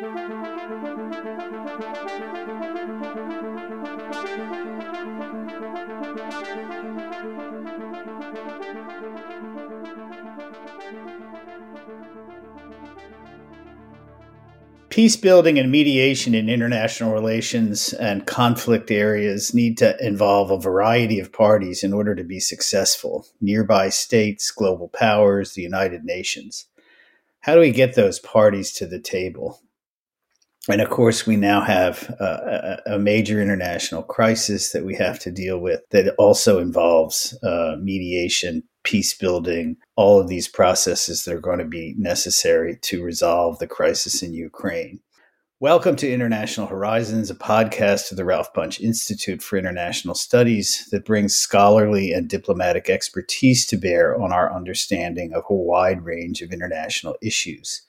Peace building and mediation in international relations and conflict areas need to involve a variety of parties in order to be successful nearby states, global powers, the United Nations. How do we get those parties to the table? And of course, we now have a, major international crisis that we have to deal with that also involves uh, mediation, peace building, all of these processes that are going to be necessary to resolve the crisis in Ukraine. Welcome to International Horizons, a podcast of the Ralph Bunche Institute for International Studies that brings scholarly and diplomatic expertise to bear on our understanding of a wide range of international issues.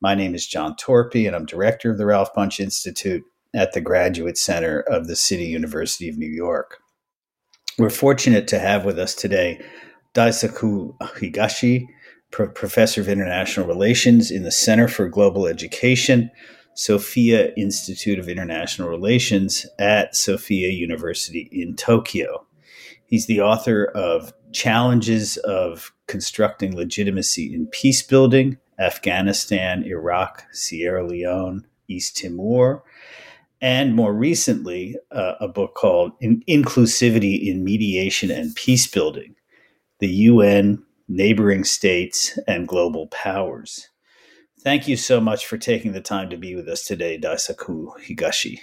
My name is John Torpey, and I'm director of the Ralph Bunche Institute at the Graduate Center of the City University of New York. We're fortunate to have with us today Daisaku Higashi, pro- professor of international relations in the Center for Global Education, Sophia Institute of International Relations at Sophia University in Tokyo. He's the author of Challenges of Constructing Legitimacy in Peace Building, Afghanistan, Iraq, Sierra Leone, East Timor, and more recently, uh, a book called in- Inclusivity in Mediation and Peace Building the UN, neighboring states, and global powers. Thank you so much for taking the time to be with us today, Daisaku Higashi.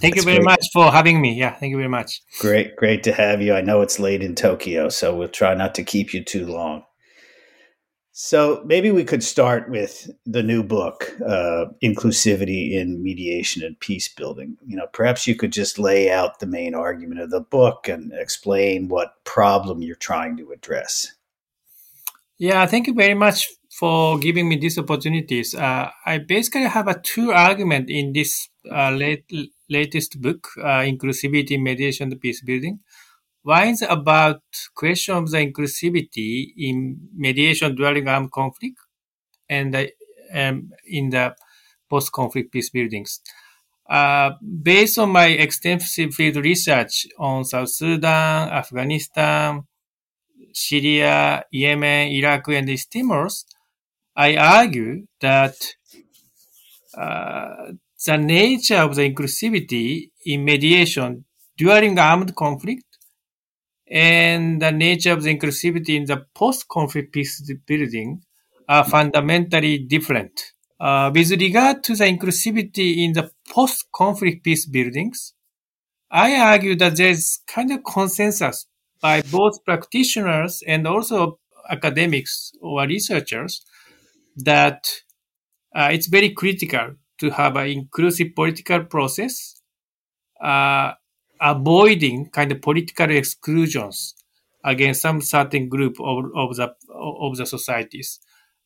Thank That's you very great. much for having me. Yeah, thank you very much. Great, great to have you. I know it's late in Tokyo, so we'll try not to keep you too long. So maybe we could start with the new book, uh, "Inclusivity in Mediation and Peace Building." You know, perhaps you could just lay out the main argument of the book and explain what problem you're trying to address. Yeah, thank you very much for giving me these opportunities. Uh, I basically have a two argument in this uh, late, latest book, uh, "Inclusivity, in Mediation, and Peace Building." Is about question of the inclusivity in mediation during armed conflict and um, in the post-conflict peace buildings. Uh, based on my extensive field research on South Sudan, Afghanistan, Syria, Yemen, Iraq, and East Timor, I argue that uh, the nature of the inclusivity in mediation during armed conflict and the nature of the inclusivity in the post-conflict peace building are fundamentally different. Uh, with regard to the inclusivity in the post-conflict peace buildings, I argue that there's kind of consensus by both practitioners and also academics or researchers that uh, it's very critical to have an inclusive political process uh, avoiding kind of political exclusions against some certain group of, of the of the societies.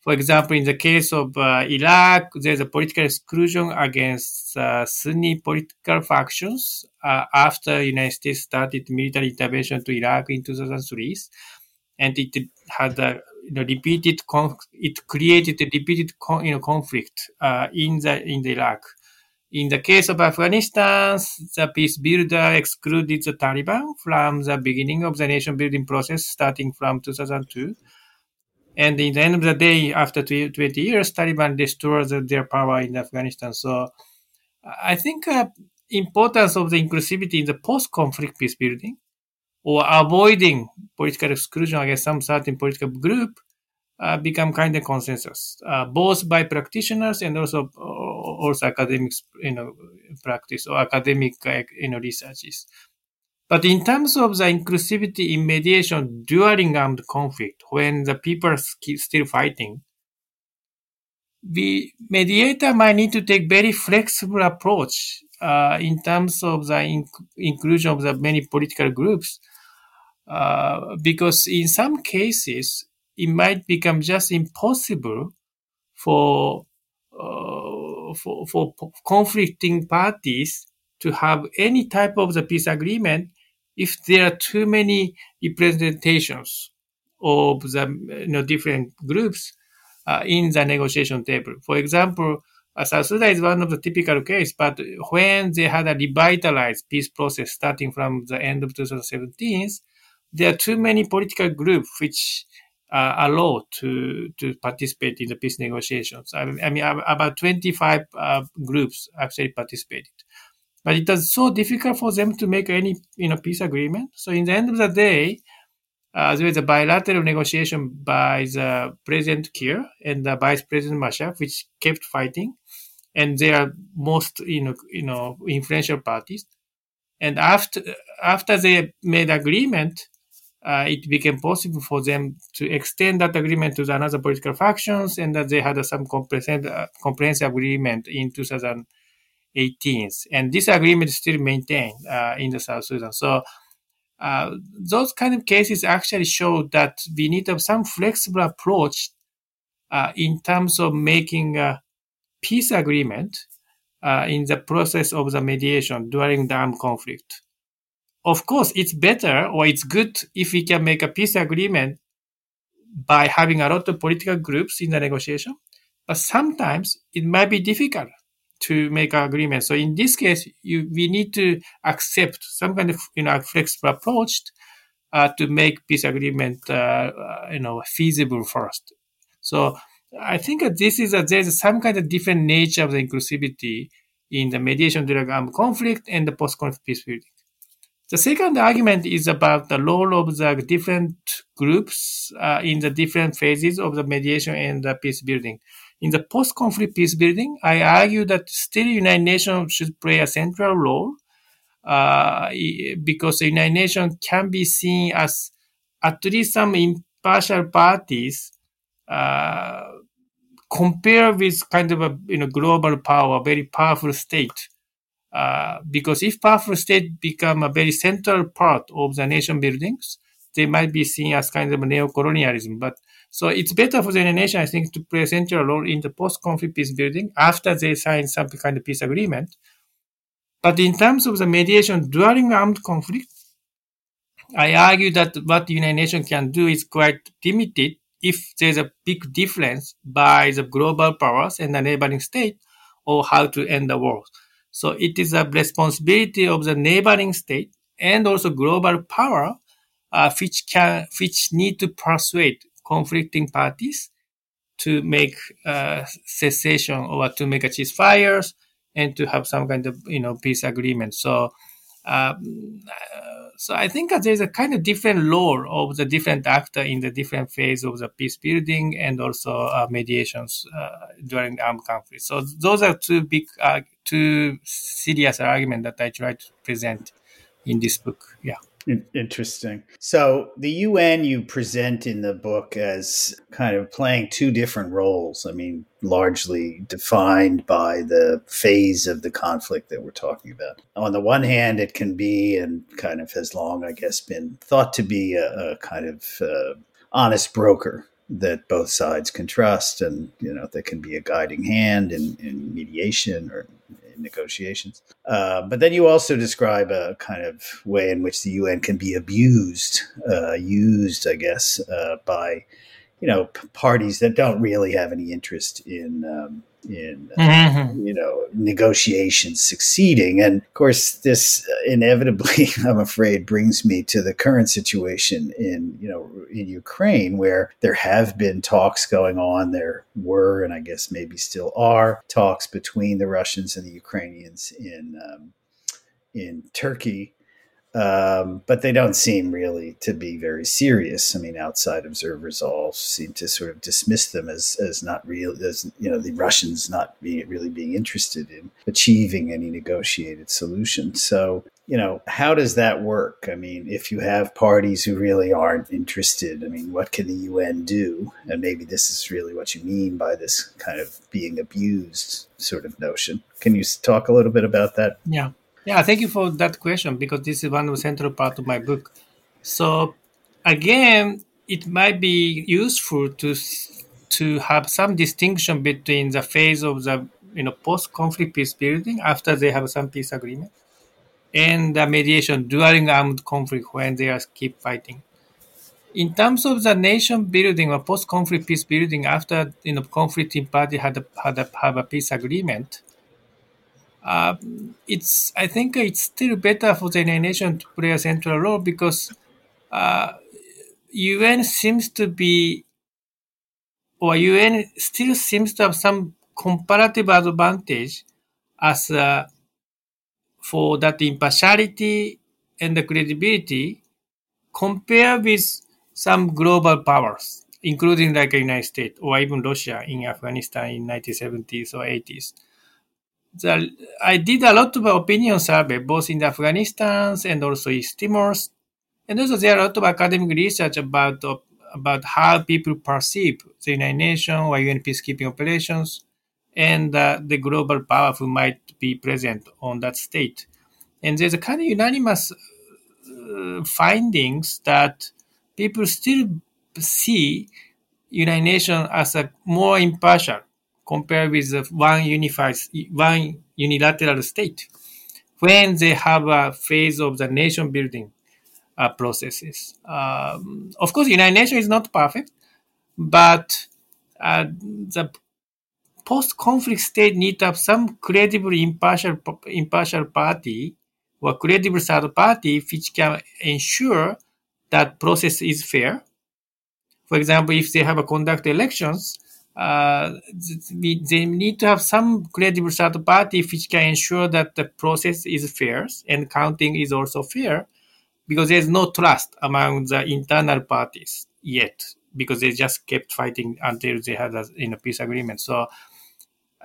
For example, in the case of uh, Iraq, there's a political exclusion against uh, Sunni political factions uh, after United States started military intervention to Iraq in 2003, and it had a you know, repeated con- it created a repeated con- you know, conflict uh, in the in the Iraq. In the case of Afghanistan, the peace builder excluded the Taliban from the beginning of the nation building process starting from 2002. And in the end of the day, after 20 years, Taliban destroyed their power in Afghanistan. So I think uh, importance of the inclusivity in the post-conflict peace building or avoiding political exclusion against some certain political group uh, become kind of consensus, uh, both by practitioners and also uh, also academics, you know, practice or academic, you know, researches. But in terms of the inclusivity in mediation during armed conflict, when the people are still fighting, the mediator might need to take very flexible approach uh, in terms of the inc- inclusion of the many political groups, uh, because in some cases it might become just impossible for uh, for, for conflicting parties to have any type of the peace agreement if there are too many representations of the you know, different groups uh, in the negotiation table. For example, uh, South Sudan is one of the typical case, but when they had a revitalized peace process starting from the end of 2017, there are too many political groups which uh, allowed to to participate in the peace negotiations. I, I mean, about 25 uh, groups actually participated, but it was so difficult for them to make any you know peace agreement. So in the end of the day, uh, there was a bilateral negotiation by the President Kiir and the Vice President Machar, which kept fighting, and they are most you know you know influential parties. And after after they made agreement, uh, it became possible for them to extend that agreement to the another political factions, and that they had uh, some comprehensive, uh, comprehensive agreement in 2018. And this agreement is still maintained uh, in the South Sudan. So uh, those kind of cases actually show that we need some flexible approach uh, in terms of making a peace agreement in the process of the mediation during the armed conflict of course, it's better or it's good if we can make a peace agreement by having a lot of political groups in the negotiation. But sometimes it might be difficult to make an agreement. So in this case, you, we need to accept some kind of you know flexible approach uh, to make peace agreement uh, uh you know feasible first. So I think that this is a, there's some kind of different nature of the inclusivity in the mediation during armed conflict and the post-conflict peace building. The second argument is about the role of the different groups uh, in the different phases of the mediation and the peace building. In the post-conflict peace building, I argue that still United Nations should play a central role uh, because the United Nations can be seen as at least some impartial parties uh, compared with kind of a you know global power, very powerful state uh, because if powerful state become a very central part of the nation buildings, they might be seen as kind of neo-colonialism. But so it's better for the nation, I think, to play a central role in the post-conflict peace building after they sign some kind of peace agreement. But in terms of the mediation during armed conflict, I argue that what the United Nations can do is quite limited if there's a big difference by the global powers and the neighboring state or how to end the war. So it is a responsibility of the neighboring state and also global power, uh, which can, which need to persuade conflicting parties to make uh, cessation or to make a ceasefires and to have some kind of you know peace agreement. So uh, so I think there's a kind of different role of the different actor in the different phase of the peace building and also uh, mediations uh, during armed conflict. So those are two big, uh, two serious arguments that I try to present in this book. Yeah. Interesting. So the UN you present in the book as kind of playing two different roles. I mean, largely defined by the phase of the conflict that we're talking about. On the one hand, it can be, and kind of has long, I guess, been thought to be a, a kind of uh, honest broker that both sides can trust, and you know, that can be a guiding hand in, in mediation or negotiations. Uh, but then you also describe a kind of way in which the UN can be abused, uh, used, I guess, uh, by you know parties that don't really have any interest in um, in uh, mm-hmm. you know negotiations succeeding and of course this inevitably i'm afraid brings me to the current situation in you know in ukraine where there have been talks going on there were and i guess maybe still are talks between the russians and the ukrainians in um, in turkey um, but they don't seem really to be very serious. I mean, outside observers all seem to sort of dismiss them as, as not real, as you know, the Russians not being really being interested in achieving any negotiated solution. So, you know, how does that work? I mean, if you have parties who really aren't interested, I mean, what can the UN do? And maybe this is really what you mean by this kind of being abused sort of notion. Can you talk a little bit about that? Yeah. Yeah, thank you for that question because this is one of the central part of my book. So again, it might be useful to to have some distinction between the phase of the you know post-conflict peace building after they have some peace agreement and the mediation during armed conflict when they are keep fighting. in terms of the nation building or post-conflict peace building after you know conflicting party had a, had a, have a peace agreement, uh, it's I think it's still better for the United Nations to play a central role because uh, UN seems to be or UN still seems to have some comparative advantage as uh, for that impartiality and the credibility compared with some global powers, including like the United States or even Russia in Afghanistan in 1970s or 80s. The, I did a lot of opinion survey, both in Afghanistan and also East Timor. And also there are a lot of academic research about, about how people perceive the United Nations or UN peacekeeping operations and uh, the global power who might be present on that state. And there's a kind of unanimous uh, findings that people still see United Nations as a more impartial compared with one unified, one unilateral state when they have a phase of the nation building uh, processes. Um, of course, United Nations is not perfect, but uh, the post-conflict state need to have some credible impartial, impartial party or credible third party which can ensure that process is fair. For example, if they have a conduct elections, uh, they need to have some credible third party which can ensure that the process is fair and counting is also fair because there's no trust among the internal parties yet because they just kept fighting until they had a you know, peace agreement. So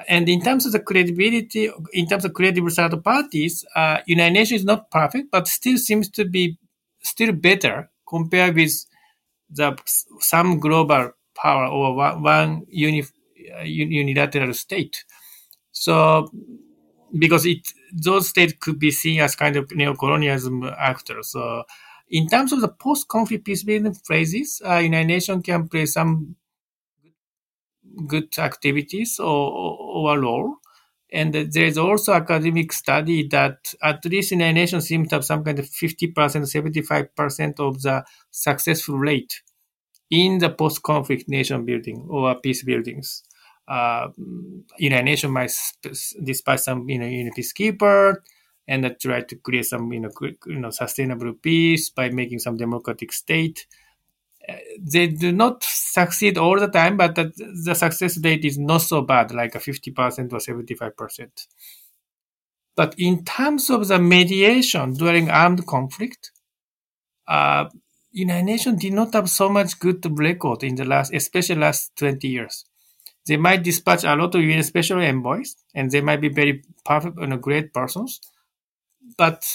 and in terms of the credibility, in terms of credible third parties, uh, United Nations is not perfect, but still seems to be still better compared with the some global power or one, one uni, uh, unilateral state. So, because it those states could be seen as kind of neo-colonialism actors. So, in terms of the post-conflict peace building phrases, uh, United Nations can play some good activities or, overall. And there's also academic study that at least in a nation seems to have some kind of 50%, 75% of the successful rate in the post-conflict nation building or peace buildings. Uh, United Nations might despite some you know, you know peacekeeper and try to create some you know, you know sustainable peace by making some democratic state they do not succeed all the time, but the, the success rate is not so bad, like a 50% or 75%. But in terms of the mediation during armed conflict, uh, United Nations did not have so much good record in the last, especially last 20 years. They might dispatch a lot of UN special envoys, and they might be very perfect and great persons. But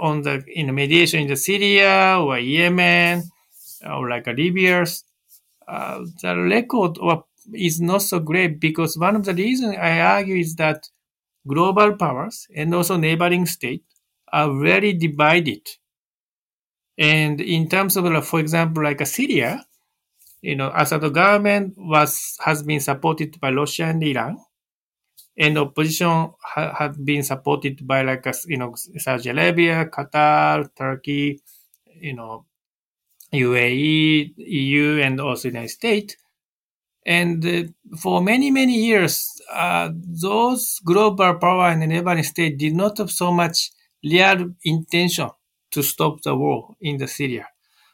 on the in the mediation in the Syria or Yemen, or like a Libya's, uh, the record is not so great because one of the reasons I argue is that global powers and also neighboring states are very divided. And in terms of, for example, like Syria, you know, Assad government was has been supported by Russia and Iran, and opposition ha- been supported by like you know Saudi Arabia, Qatar, Turkey, you know, UAE, EU, and also United States. And uh, for many, many years, uh, those global power and neighboring states did not have so much real intention to stop the war in the Syria.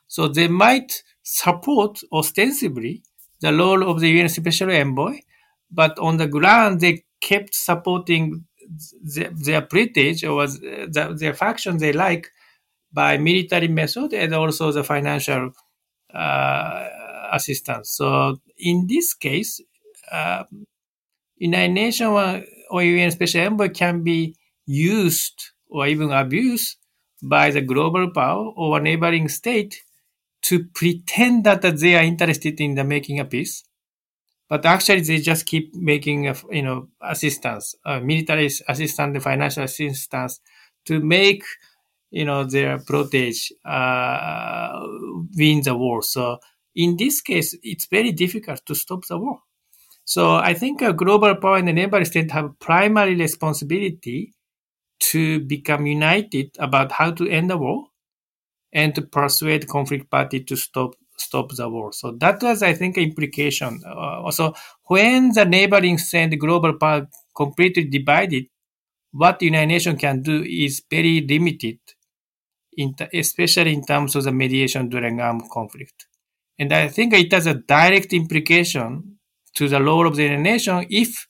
So they might support ostensibly the role of the UN Special Envoy, but on the ground they kept supporting the, their British or the, their faction they like by military method and also the financial uh, assistance. So in this case, uh, United Nations or UN Special Envoy can be used or even abused by the global power or a neighboring state to pretend that, that they are interested in the making a peace. But actually, they just keep making, you know, assistance, uh, military assistance, financial assistance to make you know, their protege uh, win the war. So in this case, it's very difficult to stop the war. So I think a global power and the neighbor state have primary responsibility to become united about how to end the war and to persuade conflict party to stop stop the war. So that was, I think, implication. Uh, also, when the neighboring state global power completely divided, what the United Nations can do is very limited, in especially in terms of the mediation during armed conflict. And I think it has a direct implication to the role of the United Nations if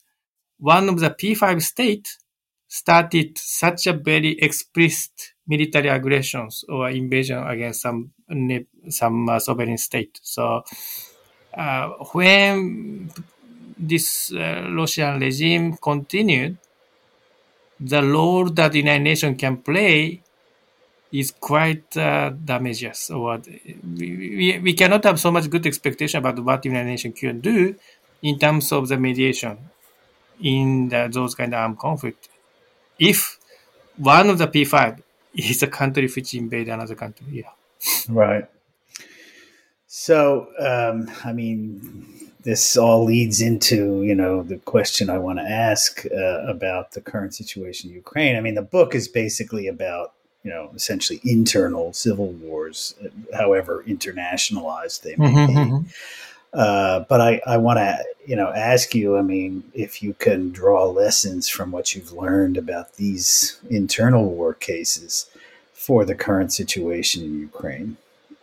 one of the P5 states started such a very explicit military aggressions or invasion against some some uh, sovereign state. So uh, when this uh, Russian regime continued, the role that the United Nations can play is quite uh, damages. Or we, we, we cannot have so much good expectation about what the United Nations can do in terms of the mediation in the, those kind of armed conflict. If one of the P5 is a country which invade another country, yeah. Right. So, um, I mean, this all leads into you know the question I want to ask uh, about the current situation in Ukraine. I mean, the book is basically about you know essentially internal civil wars, however internationalized they may mm-hmm, be. Mm-hmm. Uh, but I, I want to you know ask you. I mean, if you can draw lessons from what you've learned about these internal war cases for the current situation in Ukraine.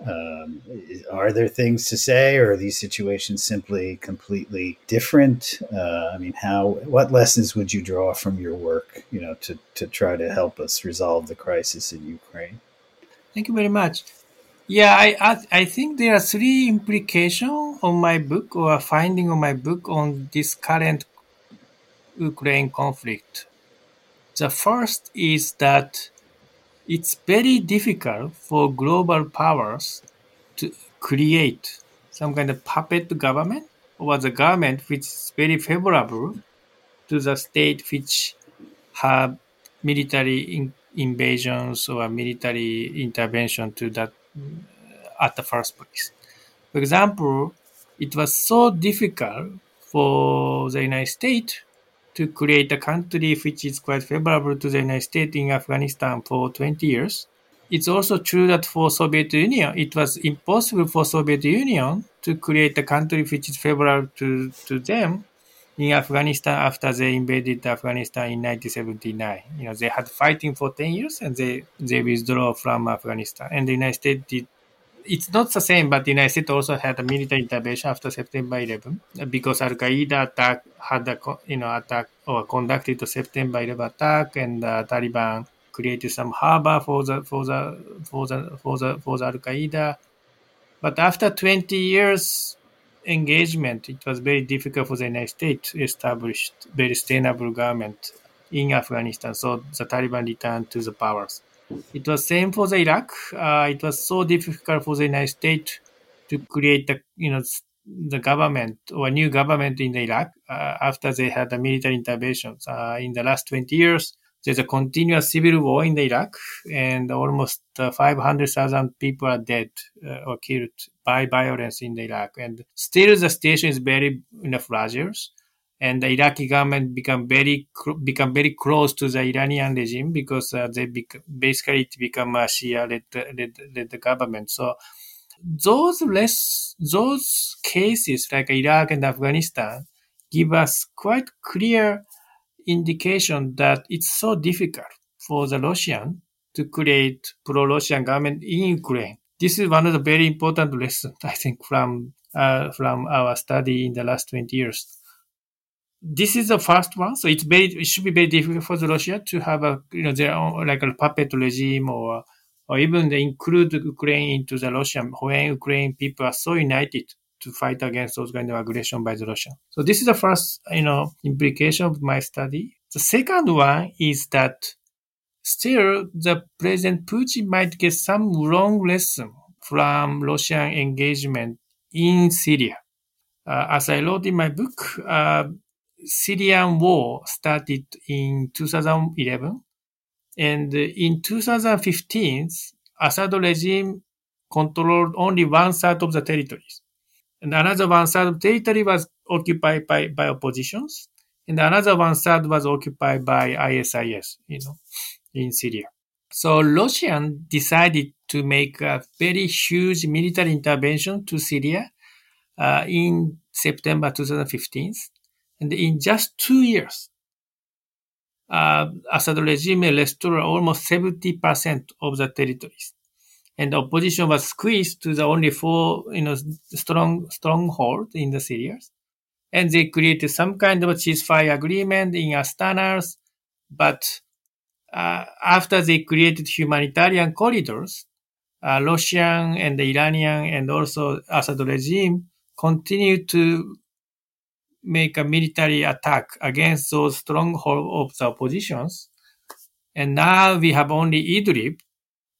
Um, are there things to say, or are these situations simply completely different? Uh, I mean, how what lessons would you draw from your work, you know, to to try to help us resolve the crisis in Ukraine? Thank you very much. Yeah, I I, I think there are three implications on my book or finding on my book on this current Ukraine conflict. The first is that it's very difficult for global powers to create some kind of puppet government or the government which is very favorable to the state which have military in, invasions or military intervention to that at the first place. For example, it was so difficult for the United States to create a country which is quite favorable to the United States in Afghanistan for 20 years. It's also true that for Soviet Union, it was impossible for Soviet Union to create a country which is favorable to, to them in Afghanistan after they invaded Afghanistan in 1979. You know, they had fighting for 10 years and they, they withdraw from Afghanistan. And the United States did it's not the same, but the United States also had a military intervention after September 11 because Al Qaeda attack had a you know attack or conducted the September 11 attack, and the Taliban created some harbor for the for the for the for the for the Al Qaeda. But after 20 years engagement, it was very difficult for the United States to establish very sustainable government in Afghanistan. So the Taliban returned to the powers. It was same for the Iraq. Uh, it was so difficult for the United States to create the you know the government or a new government in Iraq uh, after they had the military interventions. Uh, in the last 20 years, there's a continuous civil war in Iraq, and almost uh, 500,000 people are dead uh, or killed by violence in Iraq. And still, the situation is very you know, fragile and the Iraqi government become very become very close to the Iranian regime because uh, they bec- basically it become a Shia led, led, government. So those less those cases like Iraq and Afghanistan give us quite clear indication that it's so difficult for the Russian to create pro-Russian government in Ukraine. This is one of the very important lessons I think from uh, from our study in the last 20 years this is the first one, so it's very it should be very difficult for the Russia to have a you know their own like a puppet regime or or even include Ukraine into the Russian when Ukraine people are so united to fight against those kind of aggression by the Russia. So this is the first you know implication of my study. The second one is that still the President Putin might get some wrong lesson from Russian engagement in Syria. Uh, as I wrote in my book, uh, Syrian war started in 2011. And in 2015, Assad regime controlled only one third of the territories. And another one third of territory was occupied by, by oppositions. And another one third was occupied by ISIS, you know, in Syria. So Russian decided to make a very huge military intervention to Syria uh, in September 2015. And in just two years, uh, Assad regime restored almost 70% of the territories. And the opposition was squeezed to the only four, you know, strong stronghold in the Syria. And they created some kind of a ceasefire agreement in Astana. But uh, after they created humanitarian corridors, uh, Russian and the Iranian and also Assad regime continued to make a military attack against those strongholds of the oppositions. And now we have only Idlib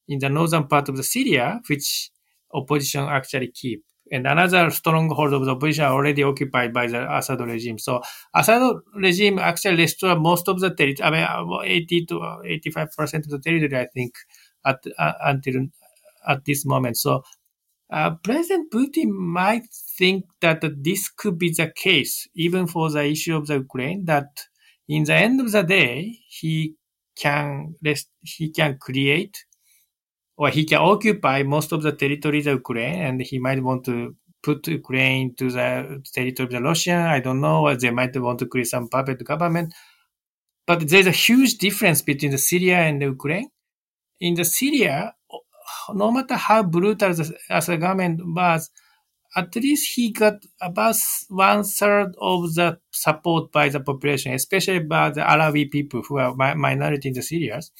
in the northern part of the Syria, which opposition actually keep. And another stronghold of the opposition already occupied by the Assad regime. So Assad regime actually restored most of the territory, I mean, 80 to 85% of the territory, I think, at, uh, until at this moment. So uh, President Putin might think that this could be the case, even for the issue of the Ukraine, that in the end of the day, he can he can create or he can occupy most of the territories of Ukraine, and he might want to put Ukraine to the territory of the Russian. I don't know. Or they might want to create some puppet government. But there's a huge difference between the Syria and the Ukraine. In the Syria, no matter how brutal the, Assad government was, at least he got about one third of the support by the population, especially by the Alawi people who are mi- minority in the Syrians,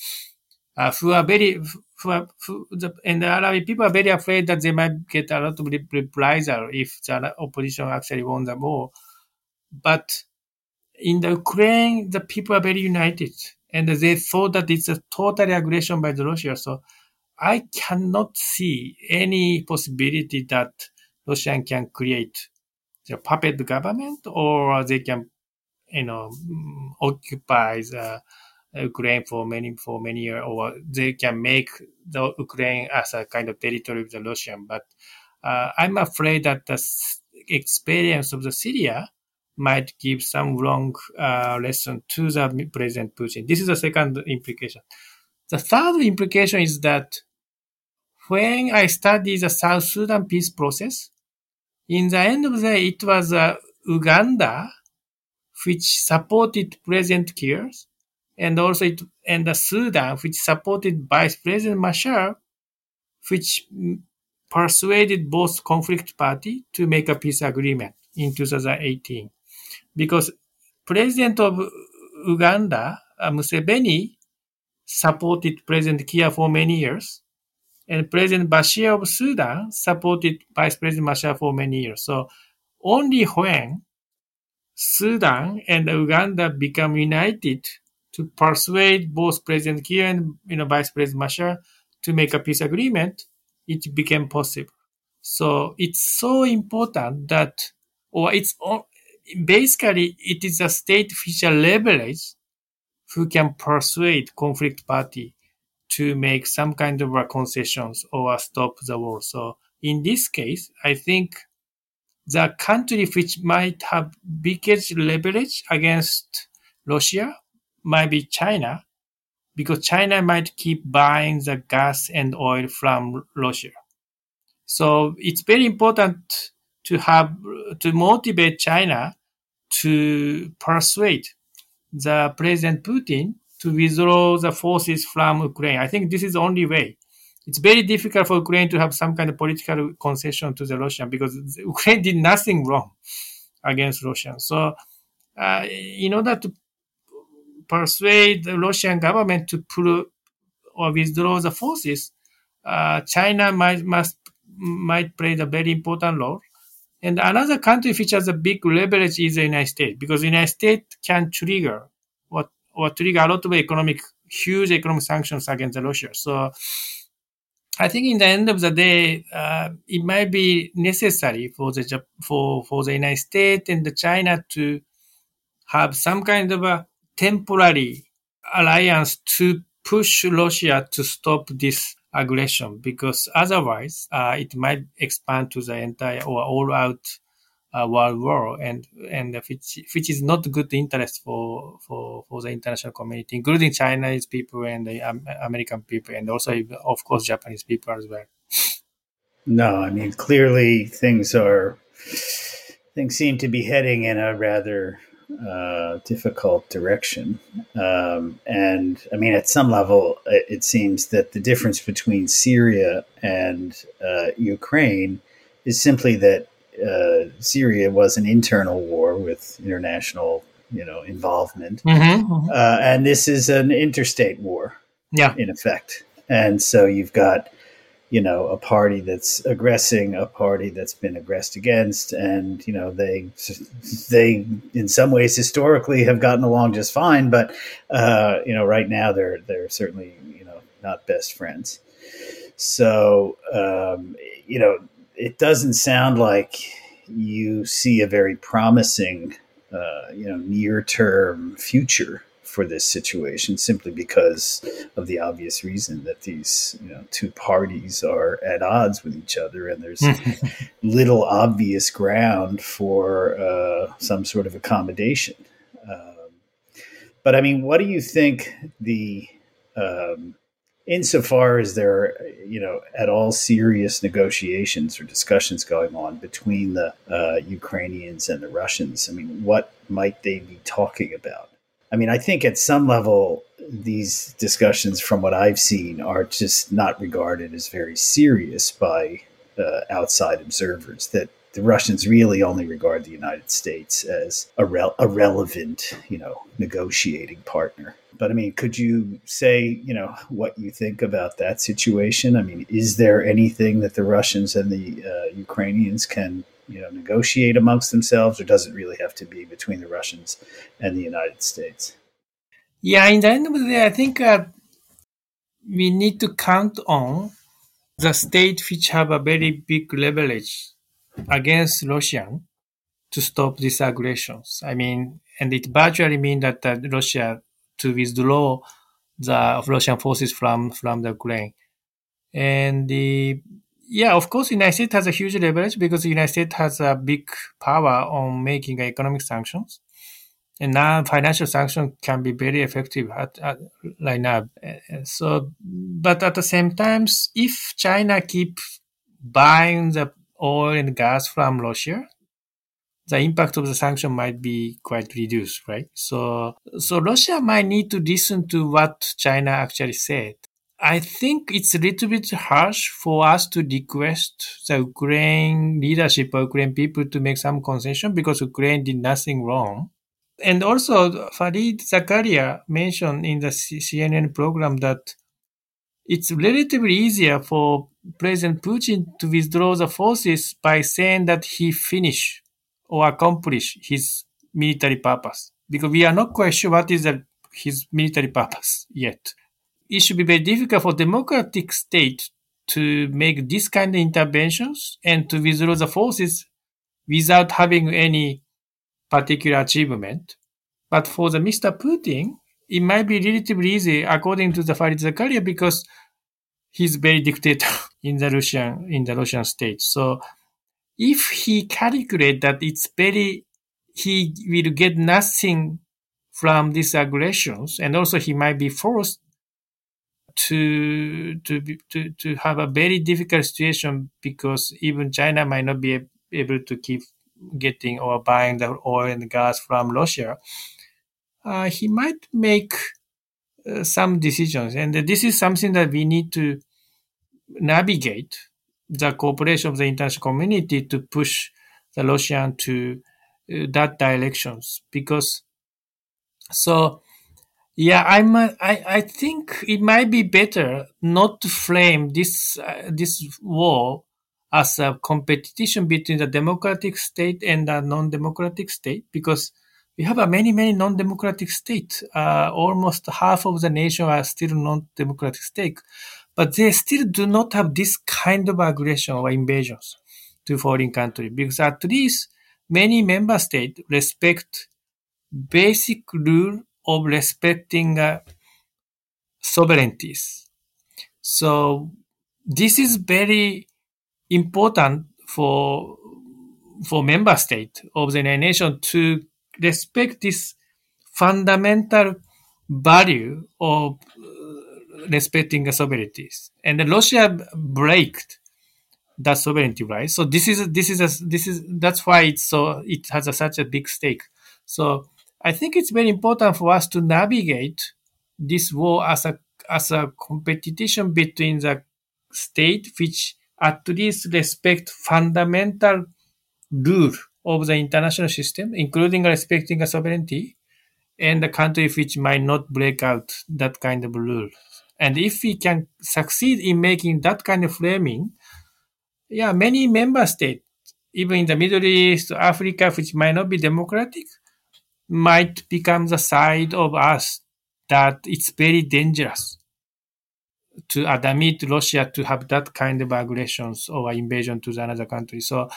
uh, who are very, the, and the Alawi people are very afraid that they might get a lot of reprisal if the opposition actually won the war. But in the Ukraine, the people are very united, and they thought that it's a total aggression by the Russia. So I cannot see any possibility that Russia can create the puppet government or they can, you know, occupy the Ukraine for many for many years, or they can make the Ukraine as a kind of territory of the Russian. But uh, I'm afraid that the experience of the Syria might give some wrong uh, lesson to the President Putin. This is the second implication. The third implication is that when I studied the South Sudan peace process, in the end of the day, it was uh, Uganda which supported President Kiir, and also it, and the Sudan which supported Vice President Machar, which persuaded both conflict party to make a peace agreement in 2018. Because President of Uganda, uh, Museveni, supported President Kiir for many years, and President Bashir of Sudan supported Vice President Machar for many years. So only when Sudan and Uganda become united to persuade both President Kiir and you know, Vice President Machar to make a peace agreement, it became possible. So it's so important that, or it's basically it is a state official leverage who can persuade conflict party to make some kind of concessions or stop the war. So in this case, I think the country which might have biggest leverage against Russia might be China, because China might keep buying the gas and oil from Russia. So it's very important to have to motivate China to persuade the President Putin to withdraw the forces from Ukraine. I think this is the only way. It's very difficult for Ukraine to have some kind of political concession to the Russian because Ukraine did nothing wrong against Russia. So, uh, in order to persuade the Russian government to pull or withdraw the forces, uh, China might must might play a very important role. And another country which has a big leverage is the United States because the United States can trigger what or trigger a lot of economic, huge economic sanctions against Russia. So I think in the end of the day, uh, it might be necessary for the for for the United States and the China to have some kind of a temporary alliance to push Russia to stop this aggression, because otherwise uh, it might expand to the entire or all out uh, world war, and and which which is not good interest for for for the international community, including Chinese people and the um, American people, and also of course Japanese people as well. No, I mean clearly things are things seem to be heading in a rather uh, difficult direction. Um, and I mean, at some level, it, it, seems that the difference between Syria and uh, Ukraine is simply that uh, Syria was an internal war with international, you know, involvement, mm-hmm, mm-hmm. Uh, and this is an interstate war. Yeah, in effect. And so you've got you know a party that's aggressing a party that's been aggressed against and you know they they in some ways historically have gotten along just fine but uh, you know right now they're they're certainly you know not best friends. So um, you know it doesn't sound like you see a very promising uh, you know near term future for this situation simply because of the obvious reason that these you know two parties are at odds with each other and there's little obvious ground for uh, some sort of accommodation. Um, but i mean what do you think the um, insofar as there are you know at all serious negotiations or discussions going on between the uh, ukrainians and the russians i mean what might they be talking about I mean, I think at some level, these discussions, from what I've seen, are just not regarded as very serious by uh, outside observers. That the Russians really only regard the United States as a, re- a relevant, you know, negotiating partner. But I mean, could you say, you know, what you think about that situation? I mean, is there anything that the Russians and the uh, Ukrainians can you know negotiate amongst themselves, or does it really have to be between the Russians and the United States? Yeah, in the end of the day, I think uh, we need to count on the state which have a very big leverage against Russia to stop these aggressions. I mean, and it virtually means that uh, Russia to withdraw the Russian forces from from the Ukraine, and the yeah, of course, United States has a huge leverage because the United States has a big power on making economic sanctions. And now financial sanctions can be very effective at, at right now. So, but at the same time, if China keep buying the oil and gas from Russia, the impact of the sanction might be quite reduced, right? So, so Russia might need to listen to what China actually said I think it's a little bit harsh for us to request the Ukraine leadership or Ukraine people to make some concession because Ukraine did nothing wrong. And also, Fareed Zakaria mentioned in the CNN program that it's relatively easier for President Putin to withdraw the forces by saying that he finished or accomplished his military purpose. Because we are not quite sure what is the, his military purpose yet it should be very difficult for democratic state to make this kind of interventions and to withdraw the forces without having any particular achievement. But for the Mr. Putin, it might be relatively easy according to the Fareed Zakaria because he's very dictator in the Russian in the Russian state. So if he calculate that it's very he will get nothing from these aggressions and also he might be forced to to to to have a very difficult situation because even China might not be able to keep getting or buying the oil and gas from Russia. Uh, he might make uh, some decisions, and this is something that we need to navigate the cooperation of the international community to push the Russian to uh, that directions because so yeah, I'm. Uh, I I think it might be better not to frame this uh, this war as a competition between the democratic state and the non-democratic state because we have a many many non-democratic states. Uh, almost half of the nation are still non-democratic state, but they still do not have this kind of aggression or invasions to foreign country because at least many member states respect basic rule of respecting uh, sovereignties. So this is very important for for member state of the United Nations to respect this fundamental value of uh, respecting sovereignties. And Russia breaked that sovereignty, right? So this is this is a, this is that's why it's so it has a, such a big stake. So I think it's very important for us to navigate this war as a as a competition between the state which at least respect fundamental rule of the international system, including respecting a sovereignty, and the country which might not break out that kind of rule. And if we can succeed in making that kind of framing, yeah, many member states, even in the Middle East, Africa, which might not be democratic, might become the side of us that it's very dangerous to admit Russia to have that kind of aggressions or invasion to another country. So,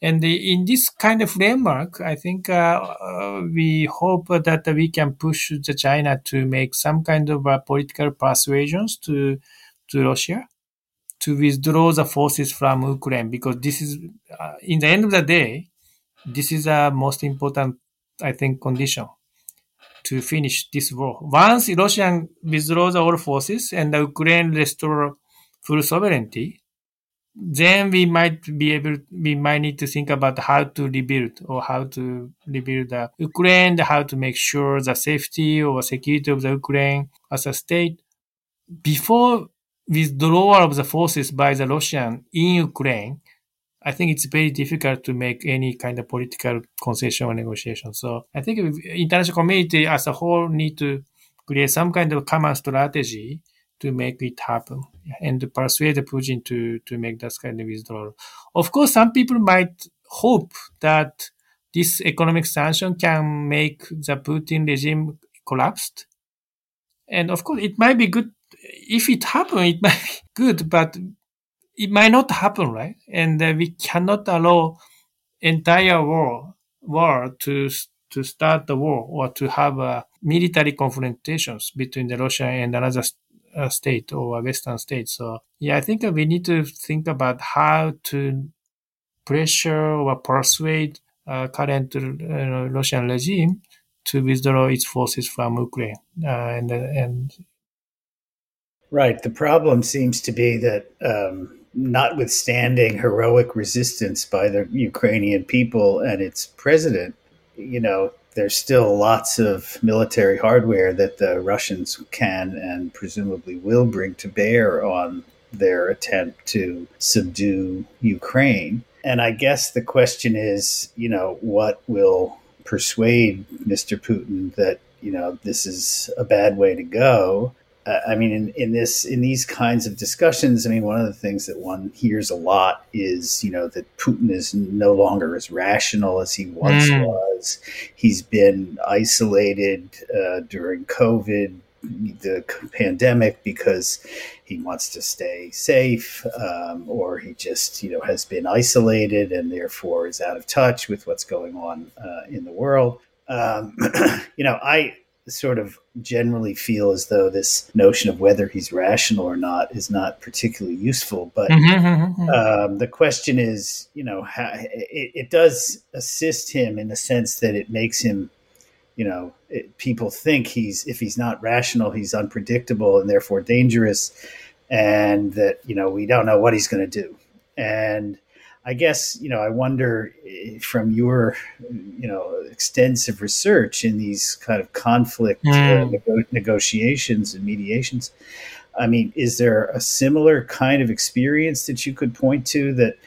and the, in this kind of framework, I think uh, uh, we hope that we can push the China to make some kind of uh, political persuasions to to Russia to withdraw the forces from Ukraine because this is, uh, in the end of the day, this is a most important, I think, condition to finish this war. Once Russia withdraws all forces and the Ukraine restore full sovereignty, then we might be able, we might need to think about how to rebuild or how to rebuild the Ukraine, how to make sure the safety or security of the Ukraine as a state. Before withdrawal of the forces by the Russian in Ukraine, I think it's very difficult to make any kind of political concession or negotiation. So I think international community as a whole need to create some kind of common strategy to make it happen and to persuade Putin to, to make that kind of withdrawal. Of course, some people might hope that this economic sanction can make the Putin regime collapsed. And of course, it might be good if it happen, it might be good, but it might not happen, right? And uh, we cannot allow entire war war to to start the war or to have uh, military confrontations between the Russia and another uh, state or a Western state. So yeah, I think we need to think about how to pressure or persuade uh, current uh, Russian regime to withdraw its forces from Ukraine uh, and and Right. The problem seems to be that, um, notwithstanding heroic resistance by the Ukrainian people and its president, you know, there's still lots of military hardware that the Russians can and presumably will bring to bear on their attempt to subdue Ukraine. And I guess the question is, you know, what will persuade Mr. Putin that, you know, this is a bad way to go? I mean, in, in this in these kinds of discussions, I mean, one of the things that one hears a lot is, you know, that Putin is no longer as rational as he once mm. was. He's been isolated uh, during COVID, the pandemic, because he wants to stay safe, um, or he just, you know, has been isolated and therefore is out of touch with what's going on uh, in the world. Um, you know, I sort of generally feel as though this notion of whether he's rational or not is not particularly useful. But mm-hmm, mm-hmm, mm-hmm. um, the question is, you know, how, it, it, does assist him in the sense that it makes him, you know, it, people think he's if he's not rational, he's unpredictable and therefore dangerous, and that you know we don't know what he's going to do, and I guess you know I wonder eh, from your you know extensive research in these kind of conflict mm. uh, hmm. nego- negotiations and mediations. I mean, is there a similar kind of experience that you could point to that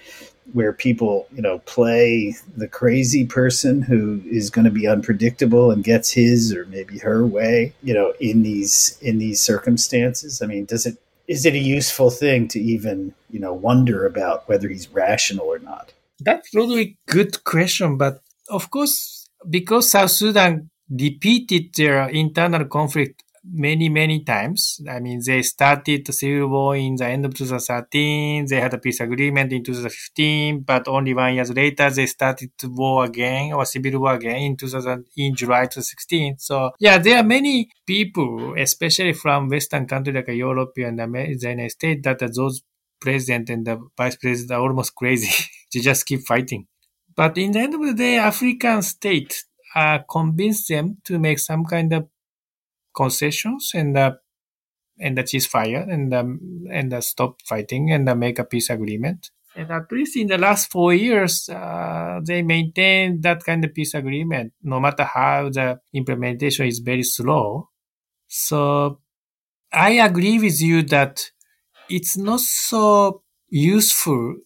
where people you know play the crazy person who is going to be unpredictable and gets his or maybe her way you know in these in these circumstances? I mean, does it is it a useful thing to even you know wonder about whether he's rational or not? That's really good question, but of course, because South Sudan repeated their internal conflict many, many times. I mean, they started the civil war in the end of 2013. They had a peace agreement in 2015, but only one year later, they started the war again or civil war again in 2000, in July 2016. So yeah, there are many people, especially from Western countries like Europe and the United States, that those president and the vice president are almost crazy. they just keep fighting. But in the end of the day, African states uh, convinced them to make some kind of concessions and uh, and the ceasefire and um, and uh, stop fighting and the make a peace agreement. And at least in the last four years, uh, they maintained that kind of peace agreement, no matter how the implementation is very slow. So I agree with you that it's not so useful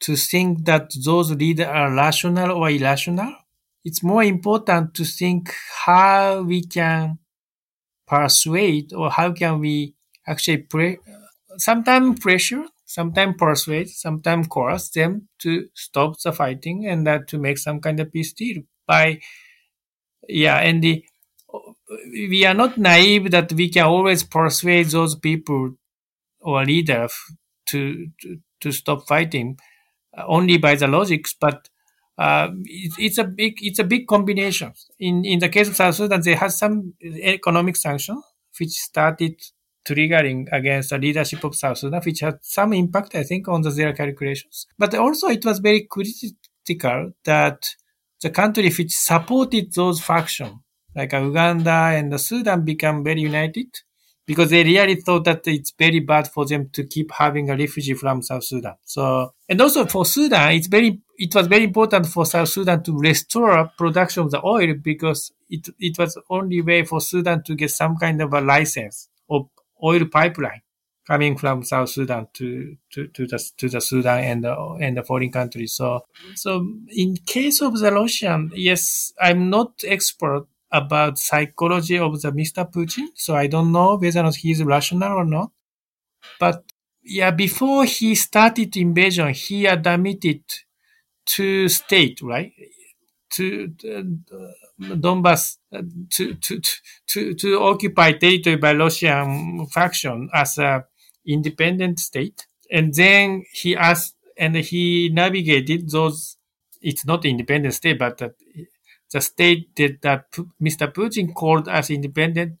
to think that those leaders are rational or irrational. It's more important to think how we can persuade or how can we actually pre- sometimes pressure, sometimes persuade, sometimes coerce them to stop the fighting and that to make some kind of peace deal. By yeah and the we are not naive that we can always persuade those people or leaders to, to, to stop fighting uh, only by the logics, but uh, it, it's a big it's a big combination. In in the case of South Sudan, they had some economic sanctions which started triggering against the leadership of South Sudan, which had some impact, I think, on the, their calculations. But also, it was very critical that the country which supported those factions like Uganda and Sudan become very united because they really thought that it's very bad for them to keep having a refugee from South Sudan. So, and also for Sudan, it's very, it was very important for South Sudan to restore production of the oil because it, it was only way for Sudan to get some kind of a license of oil pipeline coming from South Sudan to, to, to the, to the Sudan and the, and the foreign countries. So, so in case of the Russian, yes, I'm not expert about psychology of the Mr. Putin. So I don't know whether he's rational or not. But yeah, before he started invasion, he admitted to state, right? To uh, Donbass, uh, to, to, to, to occupy territory by Russian faction as a independent state. And then he asked, and he navigated those, it's not independent state, but the state that, that Mr. Putin called as independent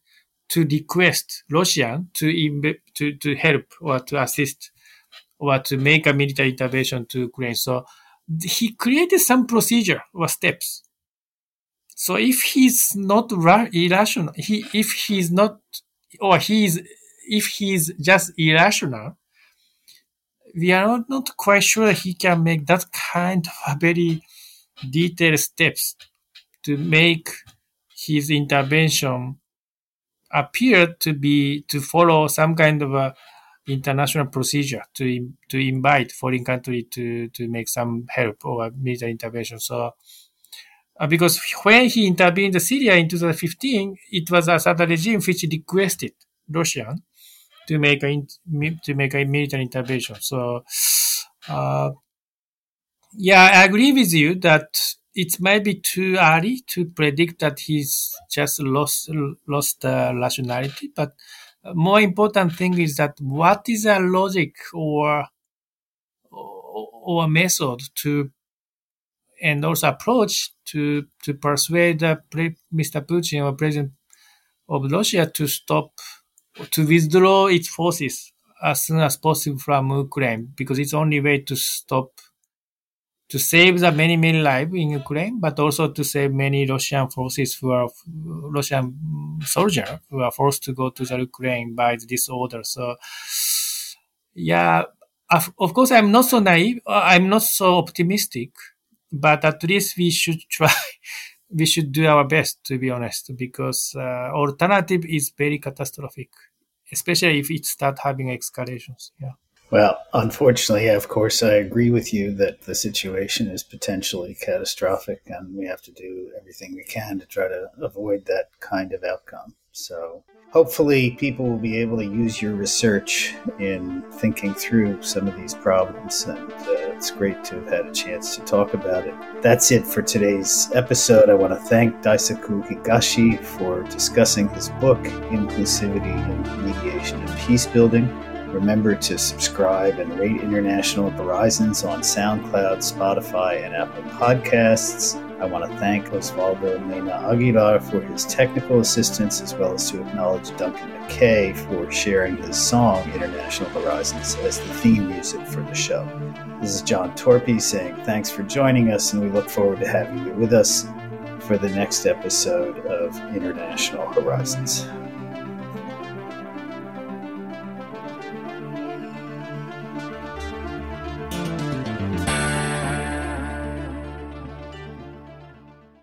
to request Russia to, to, to help or to assist or to make a military intervention to Ukraine. So he created some procedure or steps. So if he's not ra- irrational, he, if he's not, or he's, if he's just irrational, we are not, quite sure he can make that kind of very detailed steps to make his intervention appear to be to follow some kind of a international procedure to to invite foreign country to to make some help or military intervention. So. Uh, because when he intervened in Syria in 2015, it was Assad regime which requested Russia to make a to make a military intervention. So, uh, yeah, I agree with you that it might be too early to predict that he's just lost lost uh, rationality. But more important thing is that what is a logic or or, method to and also approach to to persuade Mr. Putin or President of Russia to stop to withdraw its forces as soon as possible from Ukraine because it's only way to stop to save the many, many lives in Ukraine, but also to save many Russian forces who are Russian soldiers who are forced to go to the Ukraine by this order. So, yeah, of course, I'm not so naive. Uh, I'm not so optimistic, but at least we should try. we should do our best, to be honest, because uh, alternative is very catastrophic, especially if it start having escalations. Yeah. Well, unfortunately, of course, I agree with you that the situation is potentially catastrophic, and we have to do everything we can to try to avoid that kind of outcome. So, hopefully, people will be able to use your research in thinking through some of these problems, and uh, it's great to have had a chance to talk about it. That's it for today's episode. I want to thank Daisaku Higashi for discussing his book, Inclusivity and Mediation and Peace Building. Remember to subscribe and rate International Horizons on SoundCloud, Spotify, and Apple Podcasts. I want to thank Osvaldo Mena Aguilar for his technical assistance, as well as to acknowledge Duncan McKay for sharing his song International Horizons as the theme music for the show. This is John Torpey saying thanks for joining us, and we look forward to having you with us for the next episode of International Horizons.